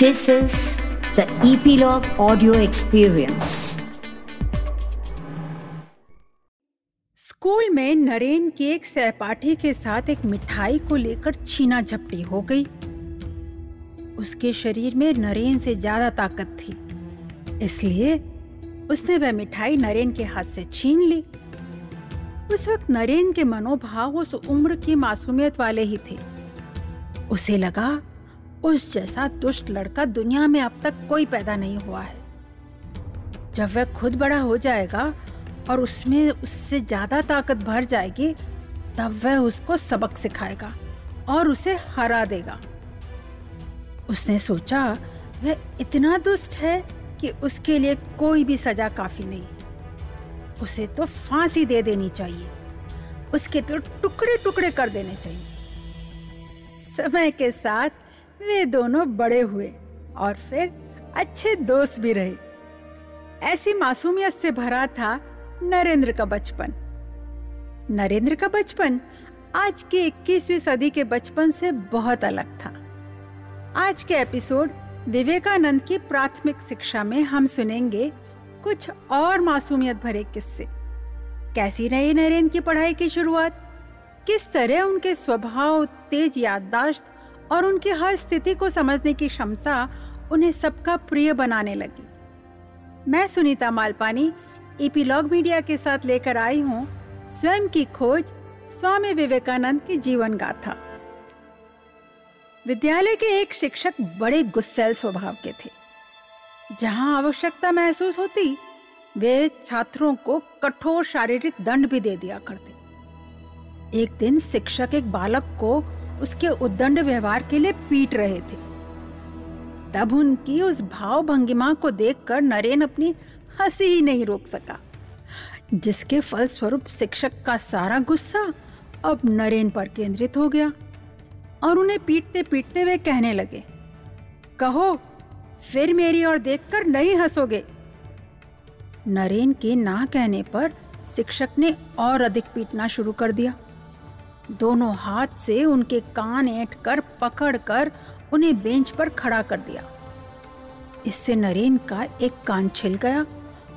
This is the Epilogue Audio Experience. School में नरेन की एक सहपाठी के साथ एक मिठाई को लेकर छीना झपटी हो गई। उसके शरीर में नरेन से ज़्यादा ताकत थी। इसलिए उसने वह मिठाई नरेन के हाथ से छीन ली। उस वक्त नरेन के मनोभाव उस उम्र की मासूमियत वाले ही थे। उसे लगा उस जैसा दुष्ट लड़का दुनिया में अब तक कोई पैदा नहीं हुआ है। जब वह खुद बड़ा हो जाएगा और उसमें उससे ज़्यादा ताकत भर जाएगी, तब वह उसको सबक सिखाएगा और उसे हरा देगा। उसने सोचा, वह इतना दुष्ट है कि उसके लिए कोई भी सजा काफ़ी नहीं। उसे तो फांसी दे देनी चाहिए। उसके तो टुकड़े टुकड़े कर देने चाहिए। समय के साथ वे दोनों बड़े हुए और फिर अच्छे दोस्त भी रहे। ऐसी मासूमियत से भरा था नरेंद्र का बचपन। नरेंद्र का बचपन आज के 21वीं सदी के बचपन से बहुत अलग था। आज के एपिसोड विवेकानंद की प्राथमिक शिक्षा में हम सुनेंगे कुछ और मासूमियत भरे किस्से। कैसी रही नरेंद्र की पढ़ाई की शुरुआत? किस तरह उनके स्वभाव, तेज याददाश्त और उनकी हर स्थिति को समझने की क्षमता उन्हें सबका प्रिय बनाने लगी। मैं सुनीता मालपानी इपीलॉग मीडिया के साथ लेकर आई हूँ स्वयं की खोज स्वामी विवेकानंद की जीवन गाथा। विद्यालय के एक शिक्षक बड़े गुस्सेल स्वभाव के थे। जहाँ आवश्यकता महसूस होती, वे छात्रों को कठोर शारीरिक दंड भी दे दिया करते। एक दिन शिक्षक एक बालक को उसके उद्दंड व्यवहार के लिए पीट रहे थे। तब उनकी उस भाव भंगिमा को देखकर नरेन अपनी हँसी ही नहीं रोक सका, जिसके फलस्वरूप शिक्षक का सारा गुस्सा अब नरेन पर केंद्रित हो गया और उन्हें पीटते पीटते वे कहने लगे, कहो, फिर मेरी ओर देखकर नहीं हंसोगे? नरेन के ना कहने पर शिक्षक ने और अधिक पीटना शुरू कर दिया। दोनों हाथ से उनके कान ऐंठ कर पकड़ कर उन्हें बेंच पर खड़ा कर दिया। इससे नरेन का एक कान छिल गया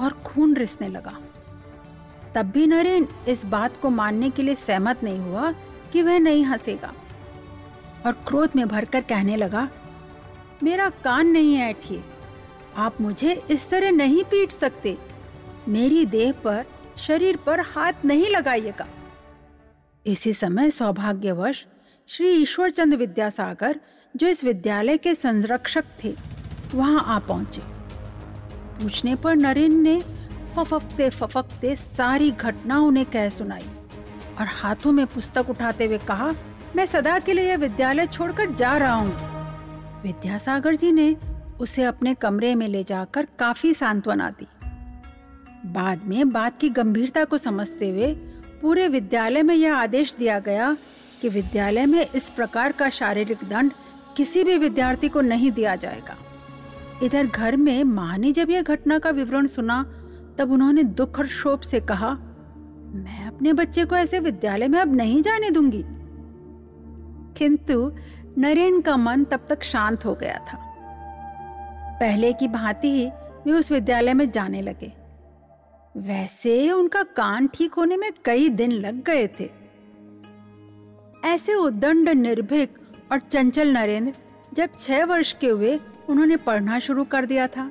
और खून रिसने लगा। तब भी नरेन इस बात को मानने के लिए सहमत नहीं हुआ कि वह नहीं हंसेगा और क्रोध में भरकर कहने लगा, मेरा कान नहीं ऐठिए। आप मुझे इस तरह नहीं पीट सकते। मेरी देह पर, शरीर पर हाथ नहीं लगाइएगा। इसी समय सौभाग्यवश श्री ईश्वर चंद विद्यासागर, जो इस विद्यालय के संरक्षक थे, वहाँ आ पहुँचे। पूछने पर नरेन ने फफकते फफकते सारी घटना उन्हें कह सुनाई और हाथों में पुस्तक उठाते हुए कहा, मैं सदा के लिए यह विद्यालय छोड़कर जा रहा हूँ। विद्यासागर जी ने उसे अपने कमरे में ले जाकर काफ़ी सांत्वना दी। बाद में बात की गंभीरता को समझते हुए पूरे विद्यालय में यह आदेश दिया गया कि विद्यालय में इस प्रकार का शारीरिक दंड किसी भी विद्यार्थी को नहीं दिया जाएगा। इधर घर में माँ ने जब यह घटना का विवरण सुना, तब उन्होंने दुख और शोभ से कहा, मैं अपने बच्चे को ऐसे विद्यालय में अब नहीं जाने दूँगी। किंतु नरेन का मन तब तक शांत हो गया था। पहले की भांति ही वे उस विद्यालय में जाने लगे। वैसे उनका कान ठीक होने में कई दिन लग गए थे। ऐसे उद्दंड, निर्भीक और चंचल नरेंद्र जब छह वर्ष के हुए, उन्होंने पढ़ना शुरू कर दिया था,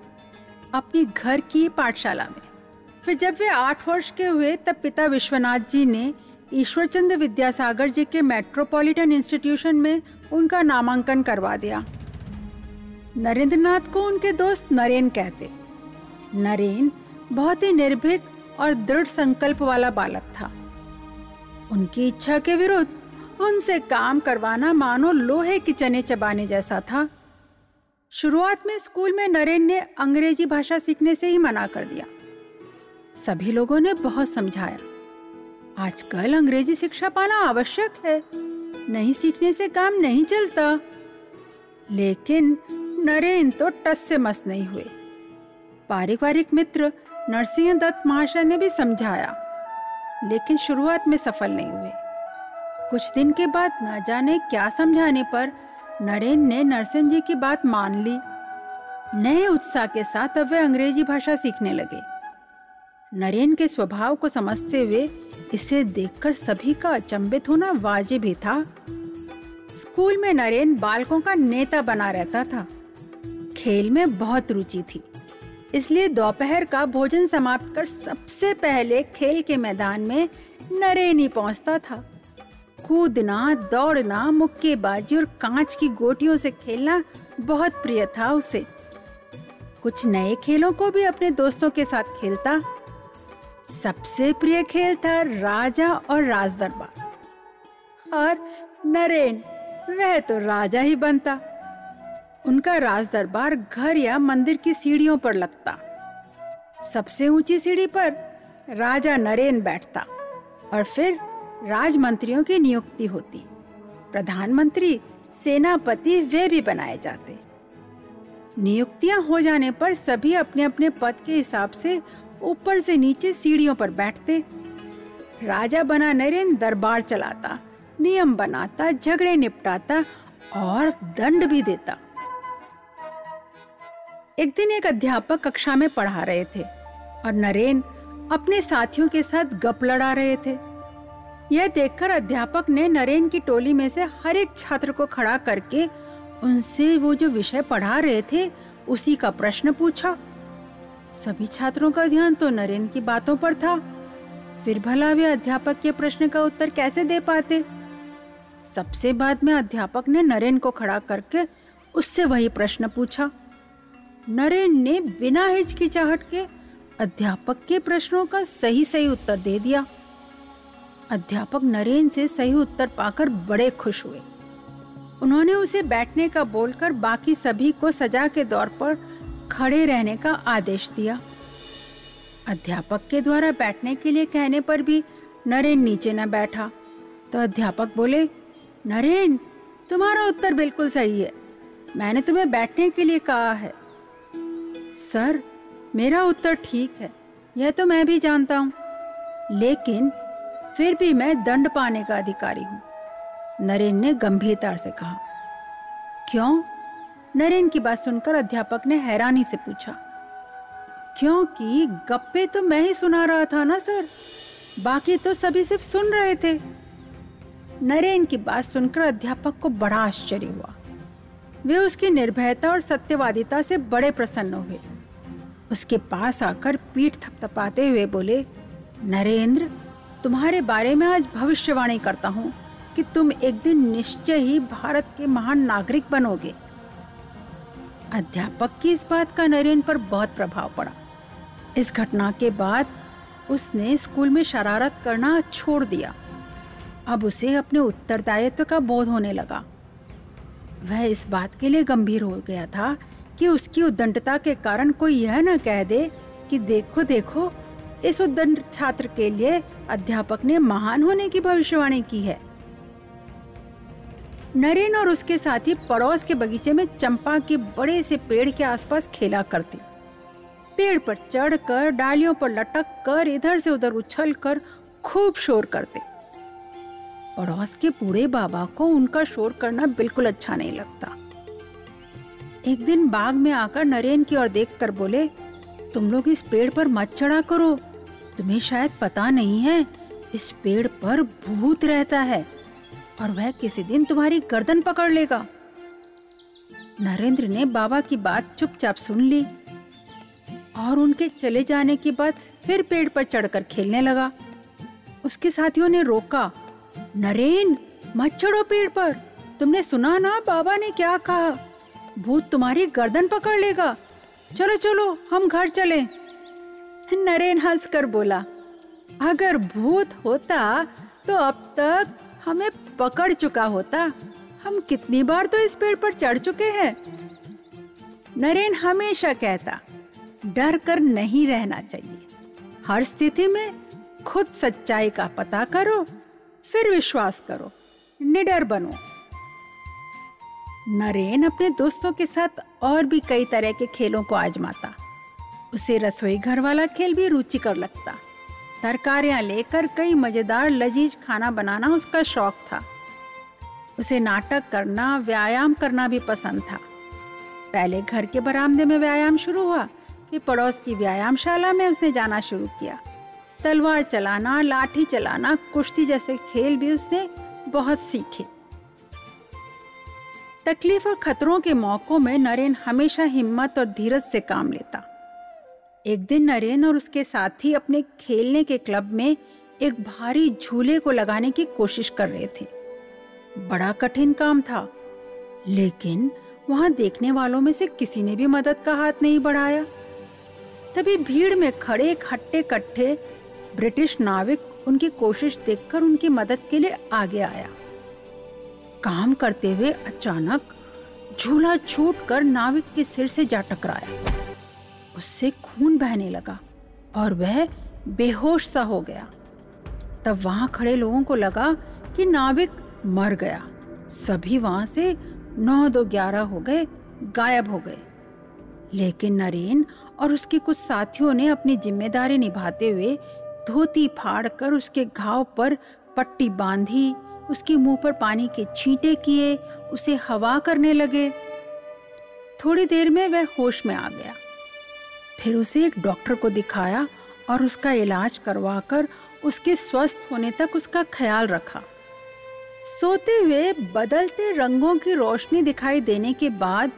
अपनी घर की पाठशाला में। फिर जब वे आठ वर्ष के हुए, तब पिता विश्वनाथ जी ने ईश्वरचंद विद्यासागर जी के मेट्रोपॉलिटन इंस्टीट्यूशन में उनका नामांकन करवा दिया। नरेंद्रनाथ को उनके दोस्त नरेन कहते। नरेन बहुत ही निर्भीक और दृढ़ संकल्प वाला बालक था। उनकी इच्छा के विरुद्ध उनसे काम करवाना मानो लोहे की चने चबाने जैसा था। शुरुआत में स्कूल में नरेन ने अंग्रेज़ी भाषा सीखने से ही मना कर दिया। सभी लोगों ने बहुत समझाया। आजकल अंग्रेज़ी शिक्षा पाना आवश्यक है। नहीं सीखने से काम नहीं चलता। लेकिन नरेन तो टस से मस नहीं हुए। पारिवारिक मित्र नरसिंह दत्त महाशय ने भी समझाया, लेकिन शुरुआत में सफल नहीं हुए। कुछ दिन के बाद न जाने क्या समझाने पर नरेंद्र ने नरसिंह जी की बात मान ली। नए उत्साह के साथ अब वे अंग्रेज़ी भाषा सीखने लगे। नरेंद्र के स्वभाव को समझते हुए इसे देखकर सभी का अचंभित होना वाजिब ही था। स्कूल में नरेंद्र बालकों का नेता बना रहता था। खेल में बहुत रुचि थी। इसलिए दोपहर का भोजन समाप्त कर सबसे पहले खेल के मैदान में नरेन पहुँचता था। कूदना, दौड़ना, मुक्केबाजी और कांच की गोटियों से खेलना बहुत प्रिय था उसे। कुछ नए खेलों को भी अपने दोस्तों के साथ खेलता। सबसे प्रिय खेल था राजा और राजदरबार। और नरेन, वह तो राजा ही बनता। उनका राज दरबार घर या मंदिर की सीढ़ियों पर लगता। सबसे ऊँची सीढ़ी पर राजा नरेन बैठता और फिर राजमंत्रियों की नियुक्ति होती। प्रधानमंत्री, सेनापति, वे भी बनाए जाते। नियुक्तियाँ हो जाने पर सभी अपने अपने पद के हिसाब से ऊपर से नीचे सीढ़ियों पर बैठते। राजा बना नरेन दरबार चलाता, नियम बनाता, झगड़े निपटाता और दंड भी देता। एक दिन एक अध्यापक कक्षा में पढ़ा रहे थे और नरेन अपने साथियों के साथ गप लड़ा रहे थे। यह देखकर अध्यापक ने नरेन की टोली में से हर एक छात्र को खड़ा करके उनसे वो जो विषय पढ़ा रहे थे, उसी का प्रश्न पूछा। सभी छात्रों का ध्यान तो नरेन की बातों पर था। फिर भला वे अध्यापक के प्रश्न का उत्तर कैसे दे पाते? सबसे बाद में अध्यापक ने नरेन को खड़ा करके उससे वही प्रश्न पूछा। नरेन ने बिना हिचकिचाहट के अध्यापक के प्रश्नों का सही सही उत्तर दे दिया। अध्यापक नरेन से सही उत्तर पाकर बड़े खुश हुए। उन्होंने उसे बैठने का बोलकर बाकी सभी को सजा के दौर पर खड़े रहने का आदेश दिया। अध्यापक के द्वारा बैठने के लिए कहने पर भी नरेन नीचे न बैठा। तो अध्यापक बोले, नरेन, तुम्हारा उत्तर बिल्कुल सही है। मैंने तुम्हें बैठने के लिए कहा है। सर, मेरा उत्तर ठीक है। यह तो मैं भी जानता हूँ। लेकिन फिर भी मैं दंड पाने का अधिकारी हूँ। नरेन ने गंभीरता से कहा। क्यों? नरेन की बात सुनकर अध्यापक ने हैरानी से पूछा। क्योंकि गप्पे तो मैं ही सुना रहा था ना, सर? बाकी तो सभी सिर्फ़ सुन रहे थे। नरेन की बात सुनकर अध्यापक को बड़ा आश्चर्य हुआ। वे उसकी निर्भयता और सत्यवादिता से बड़े प्रसन्न हुए उसके पास आकर पीठ थपथपाते हुए बोले, नरेंद्र, तुम्हारे बारे में आज भविष्यवाणी करता हूँ कि तुम एक दिन निश्चय ही भारत के महान नागरिक बनोगे। अध्यापक की इस बात का नरेंद्र पर बहुत प्रभाव पड़ा। इस घटना के बाद उसने स्कूल में शरारत करना छोड़ दिया। अब उसे अपने उत्तरदायित्व का बोध होने लगा। वह इस बात के लिए गंभीर हो गया था कि उसकी उद्दंडता के कारण कोई यह न कह दे कि देखो देखो, इस उद्दंड छात्र के लिए अध्यापक ने महान होने की भविष्यवाणी की है। नरेन और उसके साथी पड़ोस के बगीचे में चंपा के बड़े से पेड़ के आसपास खेला करते। पेड़ पर चढ़कर, डालियों पर लटक कर, इधर से उधर उछल कर खूब शोर करते। पड़ोस के बूढ़े बाबा को उनका शोर करना बिल्कुल अच्छा नहीं लगता। एक दिन बाग में आकर नरेन की ओर देखकर बोले, तुम लोग इस पेड़ पर मत चढ़ा करो। तुम्हें शायद पता नहीं है, इस पेड़ पर भूत रहता है और वह किसी दिन तुम्हारी गर्दन पकड़ लेगा। नरेंद्र ने बाबा की बात चुपचाप सुन ली और उनके चले जाने के बाद फिर पेड़ पर चढ़कर खेलने लगा। उसके साथियों ने रोका नरेन, मत पेड़ पर। तुमने सुना ना, बाबा ने क्या कहा? भूत तुम्हारी गर्दन पकड़ लेगा। चलो चलो, हम घर चले। नरेन हंसकर बोला, अगर भूत होता तो अब तक हमें पकड़ चुका होता। हम कितनी बार तो इस पेड़ पर चढ़ चुके हैं। नरेन हमेशा कहता, डर कर नहीं रहना चाहिए। हर स्थिति में खुद सच्चाई का पता करो। फिर विश्वास करो, निडर बनो। नरेन अपने दोस्तों के साथ और भी कई तरह के खेलों को आजमाता। उसे रसोई घर वाला खेल भी रुचिकर लगता। तरकारियाँ लेकर कई मज़ेदार लजीज खाना बनाना उसका शौक था। उसे नाटक करना, व्यायाम करना भी पसंद था। पहले घर के बरामदे में व्यायाम शुरू हुआ, फिर पड़ोस की व्यायामशाला में उसने जाना शुरू किया। तलवार चलाना, लाठी चलाना, कुश्ती जैसे खेल भी उसने बहुत सीखे। तकलीफ़ और खतरों के मौकों में नरेन हमेशा हिम्मत और धीरज से काम लेता। एक दिन नरेन और उसके साथी अपने खेलने के क्लब में एक भारी झूले को लगाने की कोशिश कर रहे थे। बड़ा कठिन काम था, लेकिन वहाँ देखने वालों में से किसी ने भी मदद का हाथ नहीं बढ़ाया। तभी भीड़ में खड़े खट्टे कट्ठे ब्रिटिश नाविक उनकी कोशिश देखकर उनकी मदद के लिए आगे आया। काम करते हुए अचानक झूला छूट कर नाविक के सिर से जा टकराया। उससे खून बहने लगा और वह बेहोश सा हो गया। तब वहाँ खड़े लोगों को लगा कि नाविक मर गया। सभी वहाँ से नौ दो ग्यारह हो गए, गायब हो गए। लेकिन नरेन और उसके कुछ साथियों ने अपनी ज़िम्मेदारी निभाते हुए धोती फाड़ कर उसके घाव पर पट्टी बांधी, उसके मुँह पर पानी के छींटे किए, उसे हवा करने लगे। थोड़ी देर में वह होश में आ गया। फिर उसे एक डॉक्टर को दिखाया और उसका इलाज करवाकर उसके स्वस्थ होने तक उसका ख्याल रखा। सोते हुए बदलते रंगों की रोशनी दिखाई देने के बाद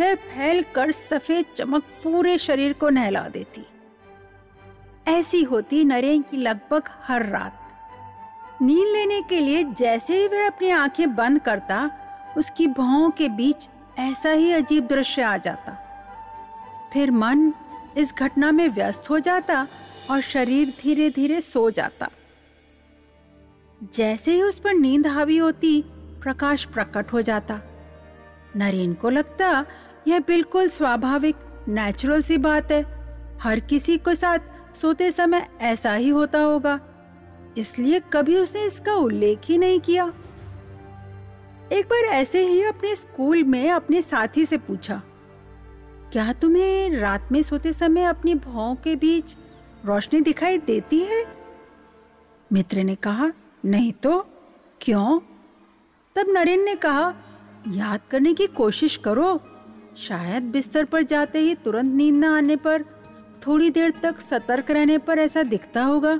वह फैल कर सफ़ेद चमक पूरे शरीर को नहला देती। ऐसी होती नरेन की लगभग हर रात। नींद लेने के लिए जैसे ही वह अपनी आँखें बंद करता, उसकी भौं के बीच ऐसा ही अजीब दृश्य आ जाता। फिर मन इस घटना में व्यस्त हो जाता और शरीर धीरे धीरे सो जाता। जैसे ही उस पर नींद हावी होती, प्रकाश प्रकट हो जाता। नरेन को लगता, यह बिल्कुल स्वाभाविक नेचुरल सी बात है। हर किसी के साथ सोते समय ऐसा ही होता होगा। इसलिए कभी उसने इसका उल्लेख ही नहीं किया। एक बार ऐसे ही अपने स्कूल में अपने साथी से पूछा, क्या तुम्हें रात में सोते समय अपनी भावों के बीच रोशनी दिखाई देती है? मित्र ने कहा, नहीं तो क्यों? तब नरेन ने कहा, याद करने की कोशिश करो, शायद बिस्तर पर जाते ही तुरंत नींद न आने पर थोड़ी देर तक सतर्क रहने पर ऐसा दिखता होगा।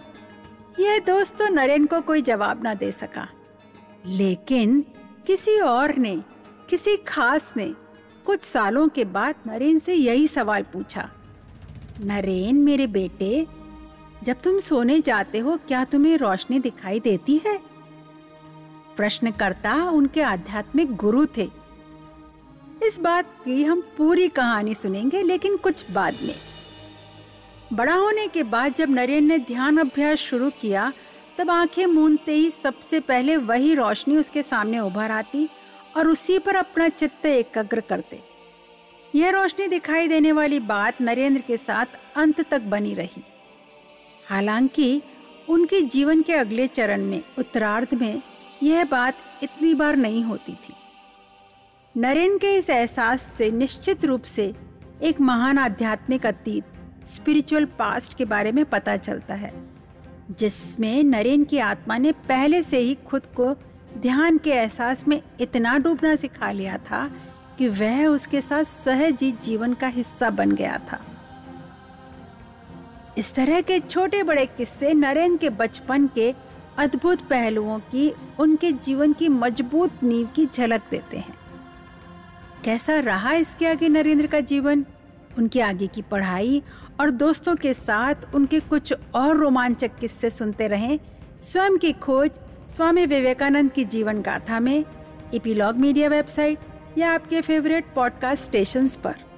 यह दोस्त तो नरेन को कोई जवाब ना दे सका। लेकिन किसी और ने, किसी खास ने कुछ सालों के बाद नरेन से यही सवाल पूछा, नरेन, मेरे बेटे, जब तुम सोने जाते हो, क्या तुम्हें रोशनी दिखाई देती है? प्रश्नकर्ता उनके आध्यात्मिक गुरु थे। इस बात की हम पूरी कहानी सुनेंगे, लेकिन कुछ बाद में। बड़ा होने के बाद जब नरेन ने ध्यान अभ्यास शुरू किया, तब आँखें मूंदते ही सबसे पहले वही रोशनी उसके सामने उभर आती और उसी पर अपना चित्त एकाग्र करते। यह रोशनी दिखाई देने वाली बात नरेंद्र के साथ अंत तक बनी रही। हालाँकि उनके जीवन के अगले चरण में, उत्तरार्ध में, यह बात इतनी बार नहीं होती थी। नरेन के इस एहसास से निश्चित रूप से एक महान आध्यात्मिक अतीत स्पिरिचुअल पास्ट के बारे में पता चलता है, जिसमें नरेन की आत्मा ने पहले से ही खुद को ध्यान के एहसास में इतना डूबना सिखा लिया था कि वह उसके साथ सहज जीवन का हिस्सा बन गया था। इस तरह के छोटे बड़े किस्से नरेन के बचपन के अद्भुत पहलुओं की, उनके जीवन की मज़बूत नींव की झलक देते हैं। कैसा रहा इसके आगे नरेंद्र का जीवन? उनके आगे की पढ़ाई और दोस्तों के साथ उनके कुछ और रोमांचक किस्से सुनते रहें स्वयं की खोज स्वामी विवेकानंद की जीवन गाथा में, इपीलॉग मीडिया वेबसाइट या आपके फेवरेट पॉडकास्ट स्टेशंस पर।